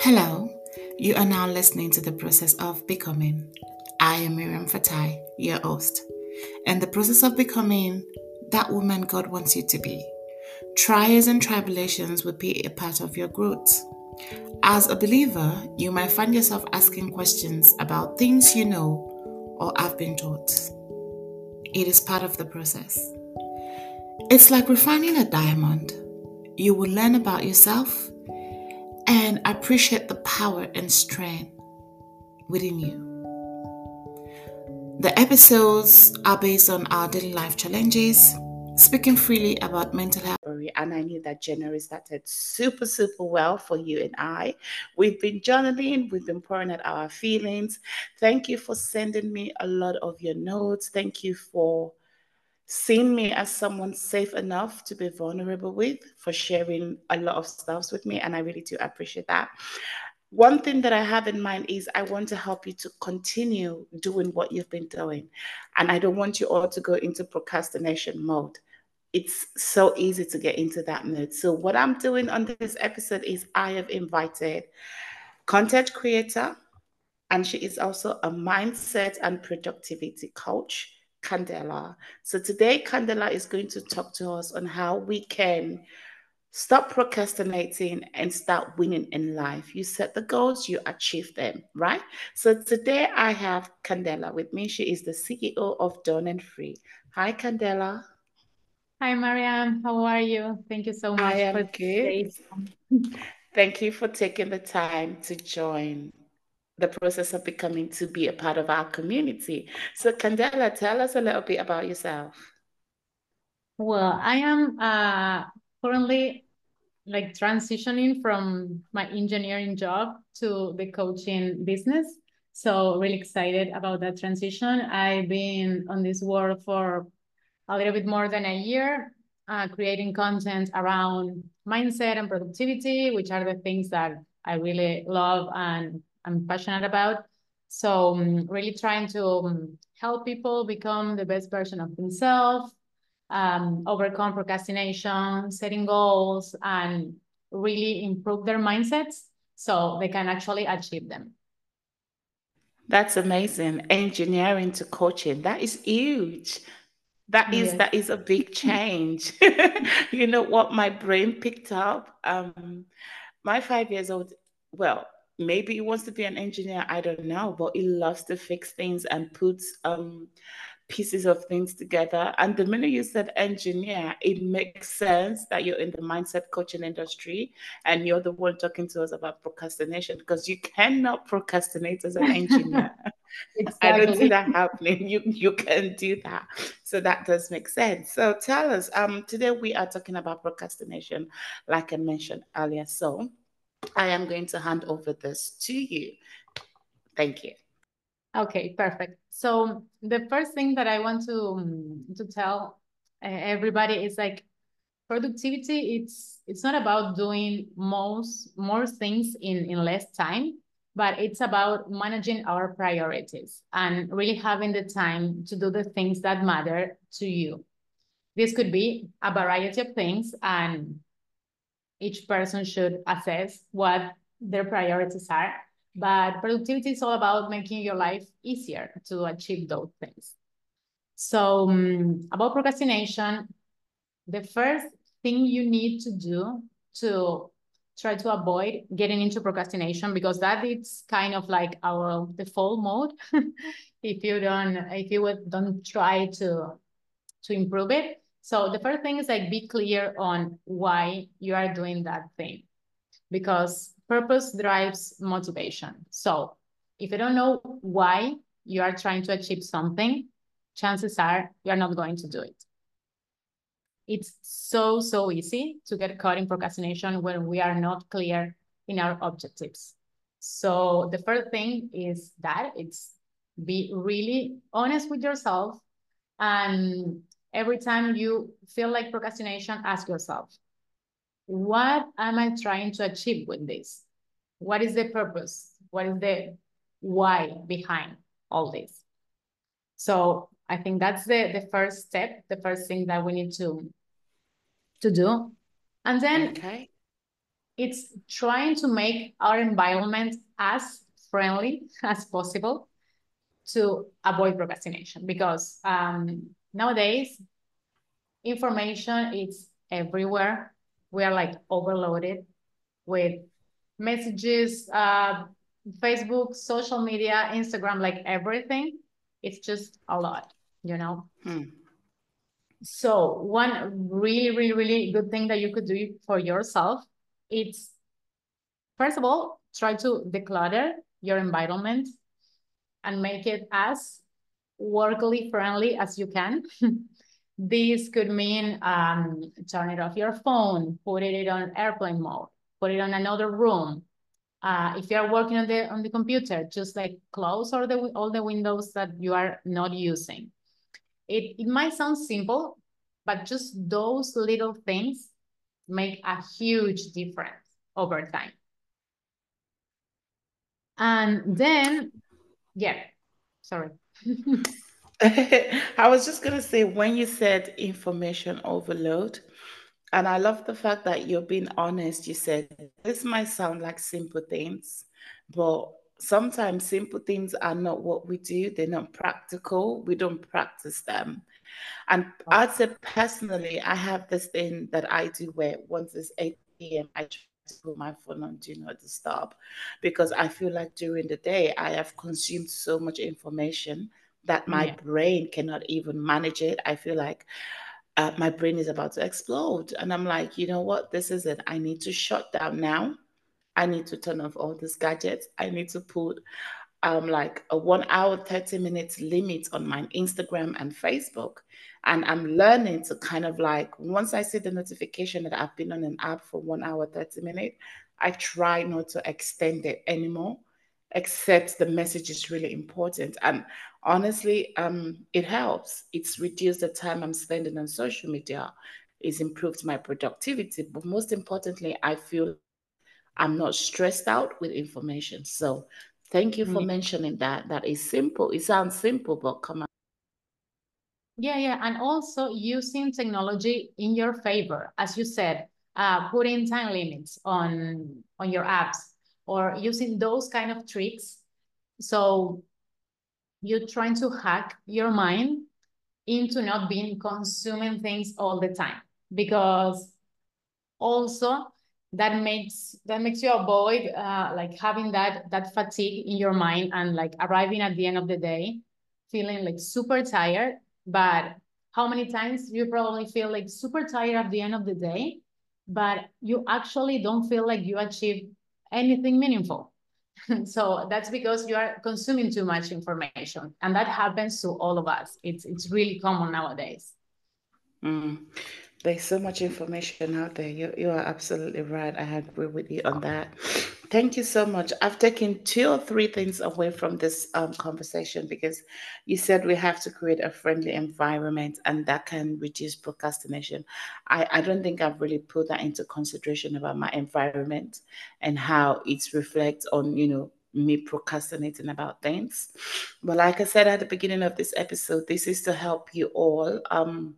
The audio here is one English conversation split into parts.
Hello, you are now listening to the process of becoming. I am Mariam Fatai, your host, and the process of becoming that woman God wants you to be. Trials and tribulations will be a part of your growth. As a believer, you might find yourself asking questions about things you know or have been taught. It is part of the process. It's like refining a diamond. You will learn about yourself and appreciate the power and strength within you. The episodes are based on our daily life challenges, speaking freely about mental health. And I knew that January started super, super well for you and I. We've been journaling, we've been pouring out our feelings. Thank you for sending me a lot of your notes. Thank you for seeing me as someone safe enough to be vulnerable with, for sharing a lot of stuff with me. And I really do appreciate that. One thing that I have in mind is I want to help you to continue doing what you've been doing. And I don't want you all to go into procrastination mode. It's so easy to get into that mood. So, what I'm doing on this episode is I have invited content creator, and she is also a mindset and productivity coach Candela. So today, Candela is going to talk to us on how we can stop procrastinating and start winning in life. You set the goals, you achieve them, right? So today, I have Candela with me. She is the CEO of Done and Free. Hi, Candela. Hi, Mariam. How are you? Thank you so much. I am good. Thank you for taking the time to join the process of becoming to be a part of our community. So, Candela, tell us a little bit about yourself. Well, I am uh, currently like transitioning from my engineering job to the coaching business. So, really excited about that transition. I've been on this world for a little bit more than a year, uh, creating content around mindset and productivity, which are the things that I really love and I'm passionate about. So um, really trying to um, help people become the best version of themselves, um, overcome procrastination, setting goals, and really improve their mindsets so they can actually achieve them. That's amazing. Engineering to coaching. That is huge. That is yes. that is a big change. you know what my brain picked up? Um my five years old, well, maybe he wants to be an engineer i don't know but he loves to fix things and puts um, pieces of things together. And the minute you said engineer it makes sense that you're in the mindset coaching industry and you're the one talking to us about procrastination because you cannot procrastinate as an engineer. Exactly. i don't see that happening. You you can do that. So that does make sense. So tell us um today we are talking about procrastination like i mentioned earlier. So I am going to hand over this to you. Thank you. Okay, perfect. So the first thing that I want to um, to tell everybody is like productivity. It's it's not about doing most more things in in less time, but it's about managing our priorities and really having the time to do the things that matter to you. This could be a variety of things, and each person should assess what their priorities are. But productivity is all about making your life easier to achieve those things. So um, about procrastination, the first thing you need to do to try to avoid getting into procrastination because that is kind of like our default mode if you don't if you don't try to to improve it so the first thing is like be clear on why you are doing that thing because purpose drives motivation. So if you don't know why you are trying to achieve something, chances are you're not going to do it. It's so, so easy to get caught in procrastination when we are not clear in our objectives. So the first thing is that it's be really honest with yourself and every time you feel like procrastination, ask yourself, what am I trying to achieve with this? What is the purpose? What is the why behind all this? So I think that's the, the first step, the first thing that we need to, to do. And then okay. it's trying to make our environment as friendly as possible to avoid procrastination because um, nowadays information is everywhere. We are like overloaded with messages, uh, Facebook, social media, Instagram, like everything. It's just a lot, you know? Hmm. So one really, really, really good thing that you could do for yourself, it's first of all, try to declutter your environment and make it as workly friendly as you can. this could mean um, turn it off your phone, put it on airplane mode, put it on another room. Uh, if you're working on the on the computer, just like close all the all the windows that you are not using. It it might sound simple, but just those little things make a huge difference over time. And then, yeah, sorry. I was just going to say when you said information overload, and I love the fact that you're being honest. You said this might sound like simple things, but sometimes simple things are not what we do, they're not practical, we don't practice them. And I'd say personally, I have this thing that I do where once it's 8 p.m., I put my phone on do not disturb because I feel like during the day I have consumed so much information that my yeah. brain cannot even manage it. I feel like uh, my brain is about to explode. And I'm like, you know what? This is it. I need to shut down now. I need to turn off all these gadgets. I need to put um, like a one hour, 30 minutes limit on my Instagram and Facebook. And I'm learning to kind of like, once I see the notification that I've been on an app for one hour, 30 minutes, I try not to extend it anymore, except the message is really important. And honestly, um, it helps. It's reduced the time I'm spending on social media. It's improved my productivity. But most importantly, I feel I'm not stressed out with information. So thank you for mm-hmm. mentioning that. That is simple. It sounds simple, but come on. Yeah, yeah. And also using technology in your favor. As you said, uh, putting time limits on on your apps or using those kind of tricks. So you're trying to hack your mind into not being consuming things all the time because also that makes that makes you avoid uh, like having that that fatigue in your mind and like arriving at the end of the day feeling like super tired. But how many times you probably feel like super tired at the end of the day but you actually don't feel like you achieve anything meaningful. So that's because you are consuming too much information and that happens to all of us. It's it's really common nowadays. Mm. There's so much information out there you, you are absolutely right i agree with you on that Thank you so much. I've taken two or three things away from this um, conversation because you said we have to create a friendly environment and that can reduce procrastination. I, I don't think I've really put that into consideration about my environment and how it reflects on, you know, me procrastinating about things. But like I said at the beginning of this episode, this is to help you all. Um,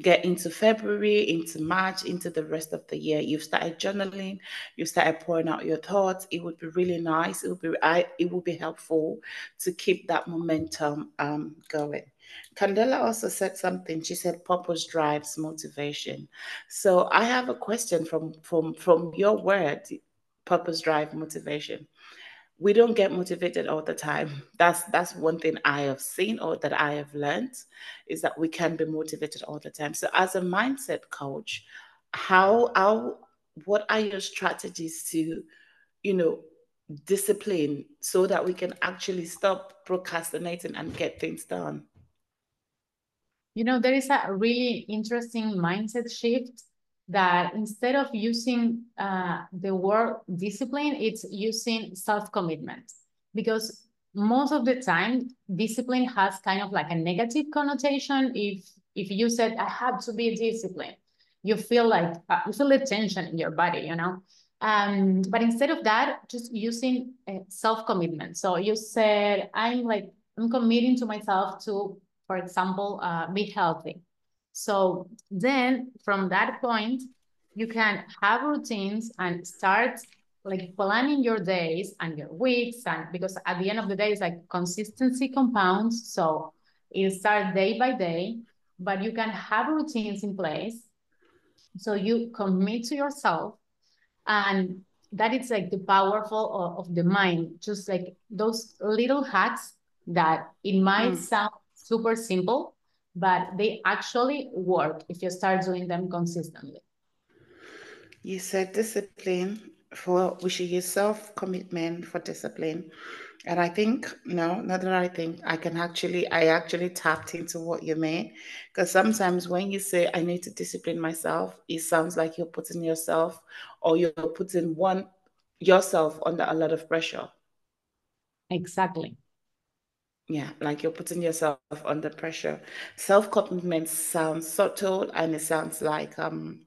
get into February, into March, into the rest of the year. You've started journaling, you've started pouring out your thoughts. It would be really nice. It would be I it would be helpful to keep that momentum um, going. Candela also said something. She said purpose drives motivation. So I have a question from from from your word, purpose drive motivation we don't get motivated all the time. That's that's one thing I have seen or that I have learned is that we can be motivated all the time. So as a mindset coach, how how what are your strategies to, you know, discipline so that we can actually stop procrastinating and get things done? You know, there is a really interesting mindset shift that instead of using uh, the word discipline, it's using self-commitment because most of the time discipline has kind of like a negative connotation. If if you said I have to be disciplined, you feel like uh, you feel the tension in your body, you know. Um, but instead of that, just using uh, self-commitment. So you said I'm like I'm committing to myself to, for example, uh, be healthy so then from that point, you can have routines and start like planning your days and your weeks and because at the end of the day it's like consistency compounds. So it starts day by day but you can have routines in place. So you commit to yourself and that is like the powerful of, of the mind. Just like those little hacks that it might mm. sound super simple but they actually work if you start doing them consistently you said discipline for we should use self commitment for discipline and I think, no, not that I think, I can actually, I actually tapped into what you mean. Because sometimes when you say, I need to discipline myself, it sounds like you're putting yourself or you're putting one yourself under a lot of pressure. Exactly. Yeah, like you're putting yourself under pressure. Self commitment sounds subtle and it sounds like, um,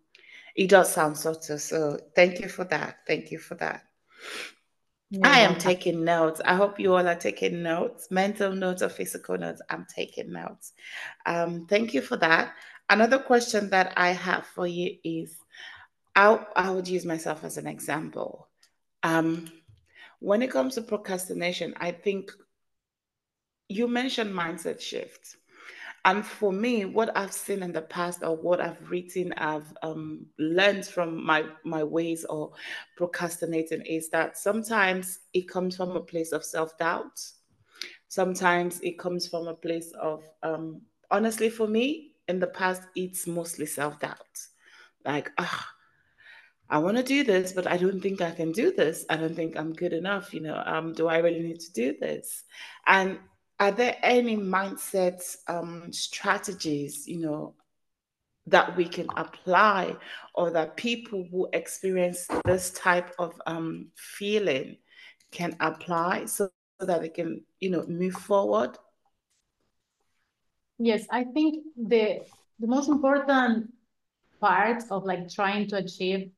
it does sound subtle. So thank you for that. Thank you for that. I am taking notes. I hope you all are taking notes, mental notes or physical notes. I'm taking notes. Um, thank you for that. Another question that I have for you is I, I would use myself as an example. Um, when it comes to procrastination, I think you mentioned mindset shift. And for me, what I've seen in the past or what I've written, I've um, learned from my, my ways of procrastinating is that sometimes it comes from a place of self doubt. Sometimes it comes from a place of, um, honestly, for me, in the past, it's mostly self doubt. Like, ah, I want to do this, but I don't think I can do this. I don't think I'm good enough. You know, um, do I really need to do this? And are there any mindset um, strategies, you know, that we can apply or that people who experience this type of um, feeling can apply so that they can, you know, move forward? Yes, I think the the most important part of like trying to achieve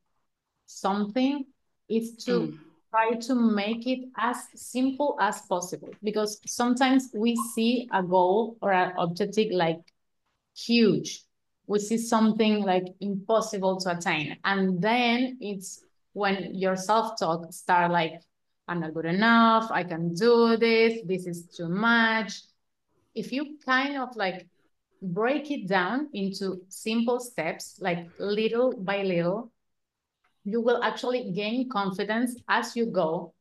something is to mm try to make it as simple as possible because sometimes we see a goal or an objective like huge. We see something like impossible to attain. And then it's when your self-talk start like i'm not good enough i can do this this is too much. If you kind of like break it down into simple steps like little by little you will actually gain confidence as you go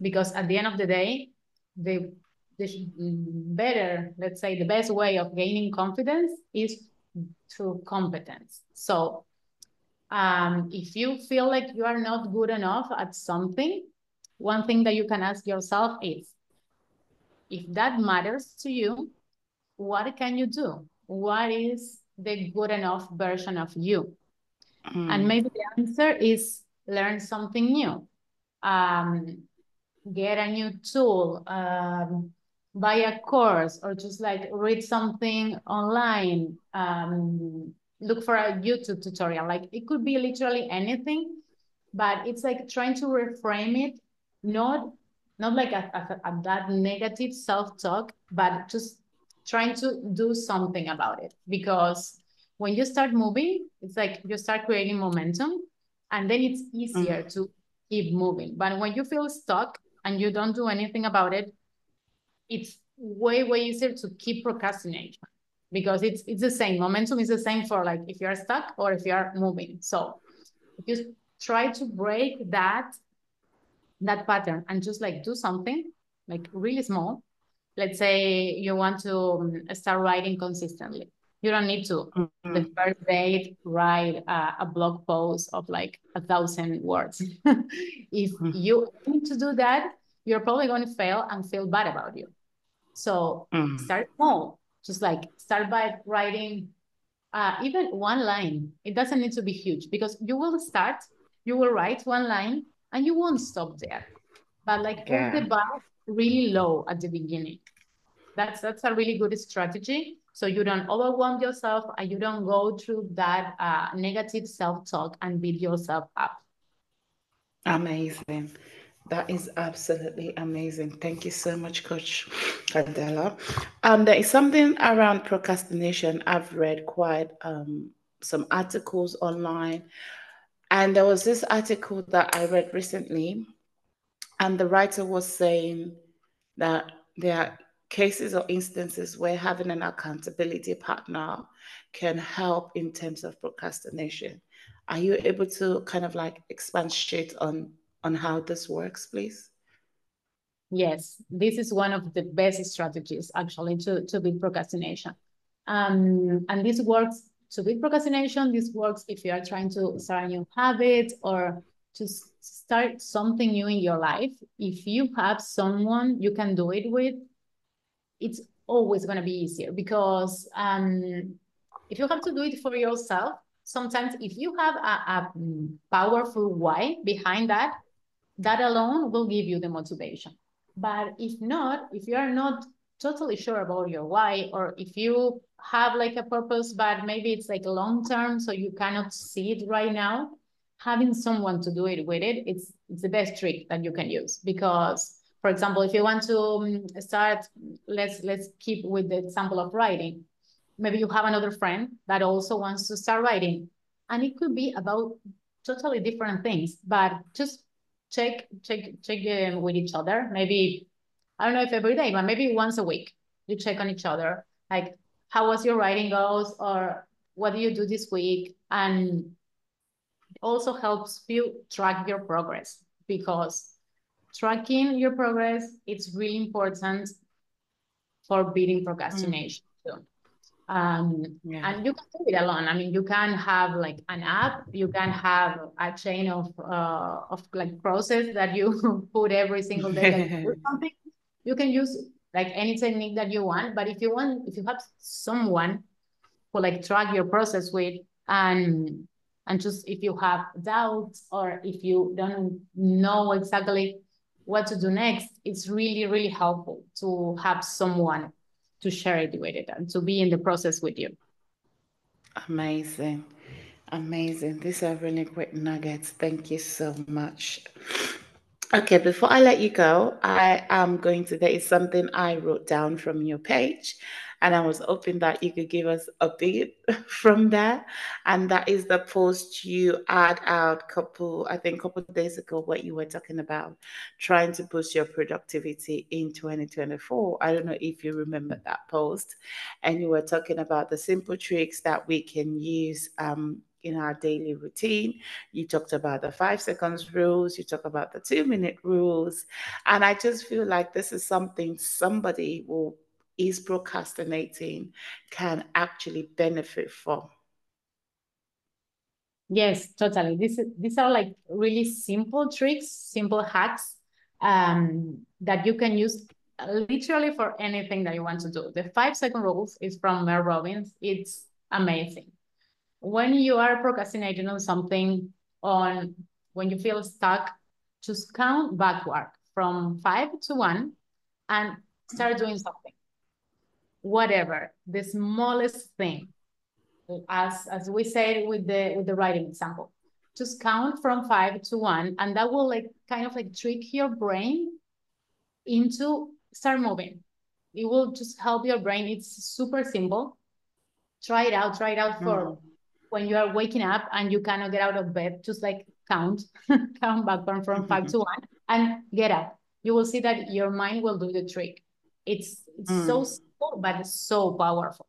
because at the end of the day the, the better let's say the best way of gaining confidence is through competence. So um, if you feel like you are not good enough at something one thing that you can ask yourself is if that matters to you what can you do? What is the good enough version of you Mm. And maybe the answer is learn something new, um, get a new tool, um, buy a course, or just like read something online, um, look for a YouTube tutorial. Like it could be literally anything, but it's like trying to reframe it, not not like a, a, a that negative self-talk, but just trying to do something about it because when you start moving, it's like you start creating momentum and then it's easier mm. to keep moving. But when you feel stuck and you don't do anything about it, it's way, way easier to keep procrastinating because it's it's the same. Momentum is the same for like if you're stuck or if you're moving. So if you try to break that that pattern and just like do something like really small. Let's say you want to um, start writing consistently you don't need to mm-hmm. the first date write uh, a blog post of like a thousand words. if mm-hmm. you need to do that, you're probably going to fail and feel bad about you. So mm-hmm. start small. Just like start by writing uh, even one line. It doesn't need to be huge because you will start, you will write one line and you won't stop there. But like yeah. put the bar really low at the beginning. That's that's a really good strategy so you don't overwhelm yourself and you don't go through that uh, negative self-talk and beat yourself up. Amazing. That is absolutely amazing. Thank you so much, Coach Candela. Um, there is something around procrastination. I've read quite um, some articles online And there was this article that I read recently, and the writer was saying that there are cases or instances where having an accountability partner can help in terms of procrastination. Are you able to kind of like expatiate on on how this works, please? Yes, this is one of the best strategies actually to, to beat procrastination. Um, and this works to beat procrastination. This works if you are trying to start a new habit or to start something new in your life. If you have someone you can do it with, it's always going to be easier because um, if you have to do it for yourself, sometimes if you have a, a powerful why behind that, that alone will give you the motivation. But if not, if you are not totally sure about your why, or if you have like a purpose, but maybe it's like long term, so you cannot see it right now, having someone to do it with it, it's it's the best trick that you can use. Because, for example, if you want to um, start, let's let's keep with the example of writing. Maybe you have another friend that also wants to start writing, and it could be about totally different things, but just check check check um, with each other. Maybe I don't know if every day, but maybe once a week you check on each other. Like how was your writing goes, or what do you do this week, and it also helps you track your progress because tracking your progress it's really important for beating procrastination mm. too. Um, yeah. And you can do it alone. I mean, you can have like an app, you can have a chain of uh, of like process that you put every single day. You something. You can use like any technique that you want, but if you want, if you have someone who like track your process with and and just if you have doubts or if you don't know exactly what to do next, it's really, really helpful to have someone to share it with it and to be in the process with you. Amazing. Amazing. These are really great nuggets. Thank you so much. Okay, before I let you go, I am going to, there is something I wrote down from your page and I was hoping that you could give us a bit from there. And that is the post you had out couple, I think, couple of days ago, what you were talking about, trying to boost your productivity in 2024. I don't know if you remember that post. And you were talking about the simple tricks that we can use um, in our daily routine. You talked about the five seconds rules, you talk about the two minute rules. And I just feel like this is something somebody will is procrastinating can actually benefit from. Yes, totally. This these are like really simple tricks, simple hacks um, that you can use literally for anything that you want to do. The five second rules is from Mel Robbins. It's amazing. When you are procrastinating on something, on when you feel stuck, just count backward from five to one and start doing something whatever, the smallest thing, as as we said with the with the writing example, just count from five to one, and that will like kind of like trick your brain into start moving. It will just help your brain. It's super simple. Try it out. Try it out for mm. when you are waking up and you cannot get out of bed. Just like count, count back from five to one, and get up. You will see that your mind will do the trick. It's it's mm. so but it's so powerful.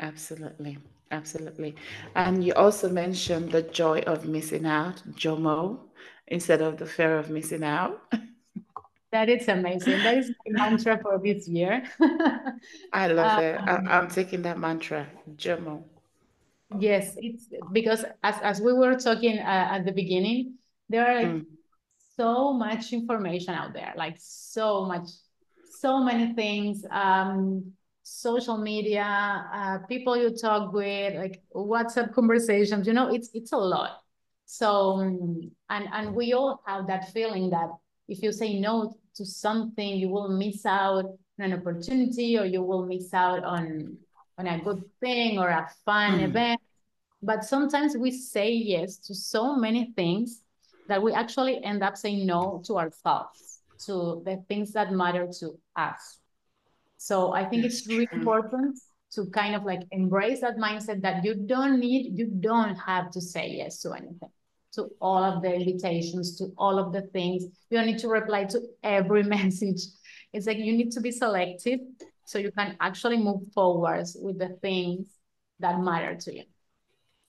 Absolutely. Absolutely. And you also mentioned the joy of missing out, JOMO, instead of the fear of missing out. That is amazing. That is my mantra for this year. I love um, it. I, am taking that mantra, JOMO. Yes, it's because as, as we were talking uh, at the beginning, there are like mm. so much information out there, like so much so many things um, social media uh, people you talk with like whatsapp conversations you know it's it's a lot. So and and we all have that feeling that if you say no to something you will miss out on an opportunity or you will miss out on on a good thing or a fun mm. event. But sometimes we say yes to so many things that we actually end up saying no to ourselves to the things that matter to us. So I think it's really important to kind of like embrace that mindset that you don't need, you don't have to say yes to anything, to all of the invitations, to all of the things. You don't need to reply to every message. It's like you need to be selective so you can actually move forwards with the things that matter to you.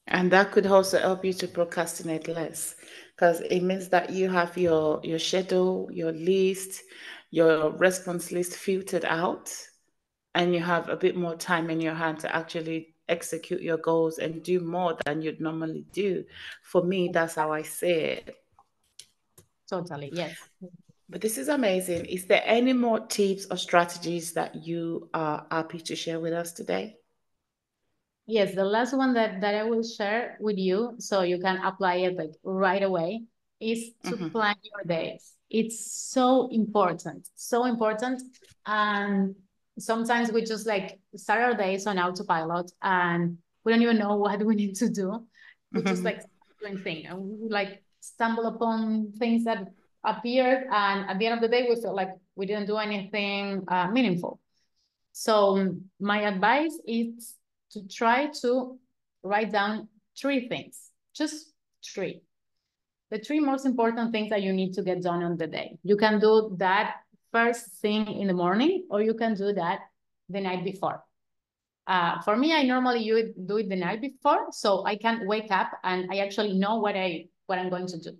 And that could also help you to procrastinate less because it means that you have your your schedule, your list, your response list filtered out and you have a bit more time in your hand to actually execute your goals and do more than you'd normally do. For me, that's how I see it. Totally, yes. But this is amazing. Is there any more tips or strategies that you are happy to share with us today? Yes, the last one that, that I will share with you so you can apply it like right away is to mm-hmm. plan your days. It's so important, so important. And sometimes we just like start our days on autopilot and we don't even know what we need to do. We mm-hmm. just like doing things and we like stumble upon things that appeared and at the end of the day we feel like we didn't do anything uh, meaningful. So my advice is to try to write down three things, just three. The three most important things that you need to get done on the day. You can do that first thing in the morning, or you can do that the night before. Uh, for me, I normally do it the night before, so I can wake up and I actually know what I what I'm going to do.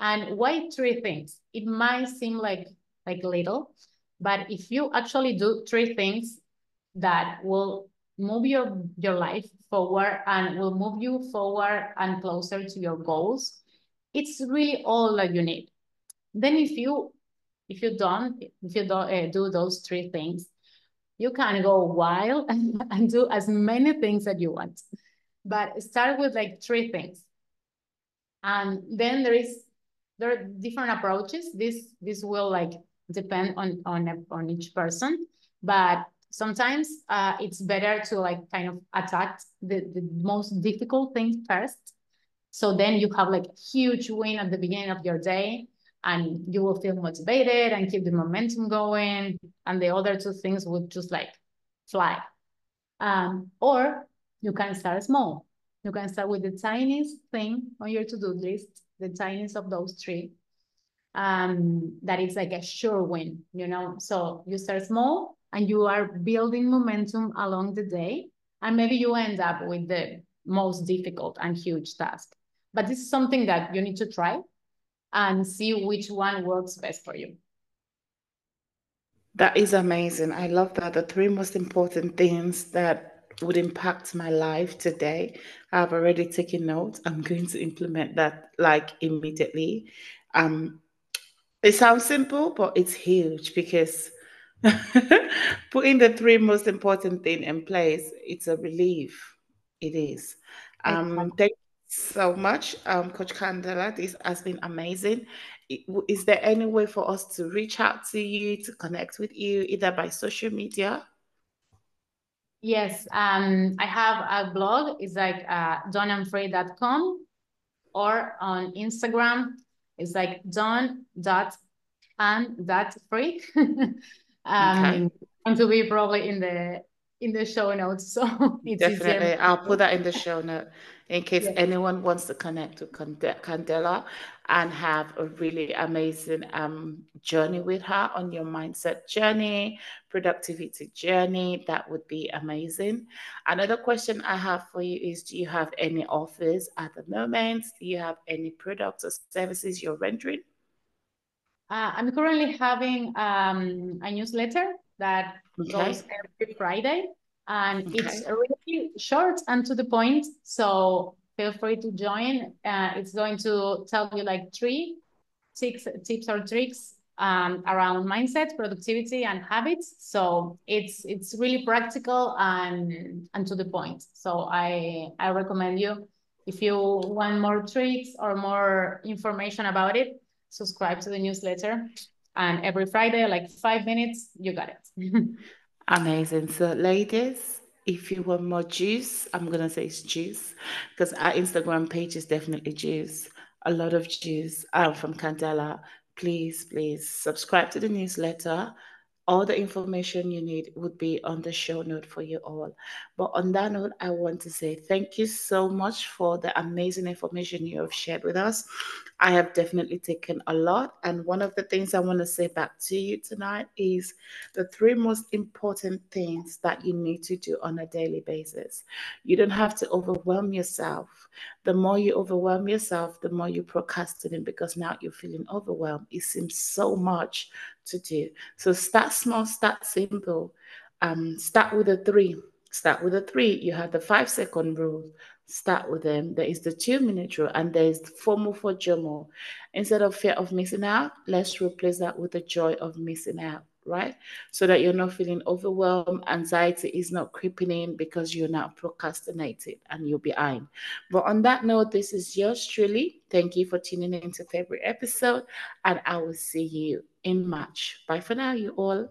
And why three things? It might seem like like little, but if you actually do three things that will move your your life forward and will move you forward and closer to your goals, it's really all that you need. Then if you if you don't, if you don't uh, do those three things, you can go wild and, and do as many things that you want. But start with like three things. And then there is there are different approaches. This this will like depend on on on each person, but sometimes uh, it's better to like kind of attack the, the most difficult thing first. So then you have like a huge win at the beginning of your day and you will feel motivated and keep the momentum going and the other two things would just like fly. Um, or you can start small. You can start with the tiniest thing on your to-do list the tiniest of those three um, that is like a sure win you know? So you start small and you are building momentum along the day and maybe you end up with the most difficult and huge task but this is something that you need to try and see which one works best for you. That is amazing. I love that. The three most important things that would impact my life today. I've already taken notes. I'm going to implement that like immediately. Um, it sounds simple, but it's huge because putting the three most important thing in place, it's a relief. It is. Um, thank you so much, um, Coach Candela. This has been amazing. Is there any way for us to reach out to you, to connect with you, either by social media? Yes, um, I have a blog. It's like uh, doneandfree.com or on Instagram. It's like done dot and dot free. um, okay. And to be probably in the in the show notes. So definitely, easier. I'll put that in the show note in case yes. anyone wants to connect with Candela and have a really amazing um, journey with her on your mindset journey, productivity journey. That would be amazing. Another question I have for you is Do you have any offers at the moment? Do you have any products or services you're rendering? Uh, I'm currently having um, a newsletter that okay. goes every Friday. And okay. it's really short and to the point. So feel free to join. Uh, it's going to tell you like three tips, tips or tricks um, around mindset, productivity, and habits. So it's it's really practical and and to the point. So I I recommend you if you want more tricks or more information about it, subscribe to the newsletter. And every Friday, like five minutes, you got it. Amazing. So, ladies, if you want more juice, I'm gonna say it's juice because our Instagram page is definitely juice. A lot of juice um, from Candela. Please, please subscribe to the newsletter. All the information you need would be on the show note for you all. But on that note, I want to say thank you so much for the amazing information you have shared with us. I have definitely taken a lot. And one of the things I want to say back to you tonight is the three most important things that you need to do on a daily basis. You don't have to overwhelm yourself. The more you overwhelm yourself, the more you procrastinate because now you're feeling overwhelmed. It seems so much to do. So start small, start simple. Um, start with a three. Start with a three. You have the five second rule. Start with them. There is the two minute rule, and there is FOMO for JOMO. Instead of fear of missing out, let's replace that with the joy of missing out right? So that you're not feeling overwhelmed, anxiety is not creeping in because you're not procrastinating and you're behind. But on that note, this is yours truly. Thank you for tuning in to February episode, and I will see you in March. Bye for now, you all.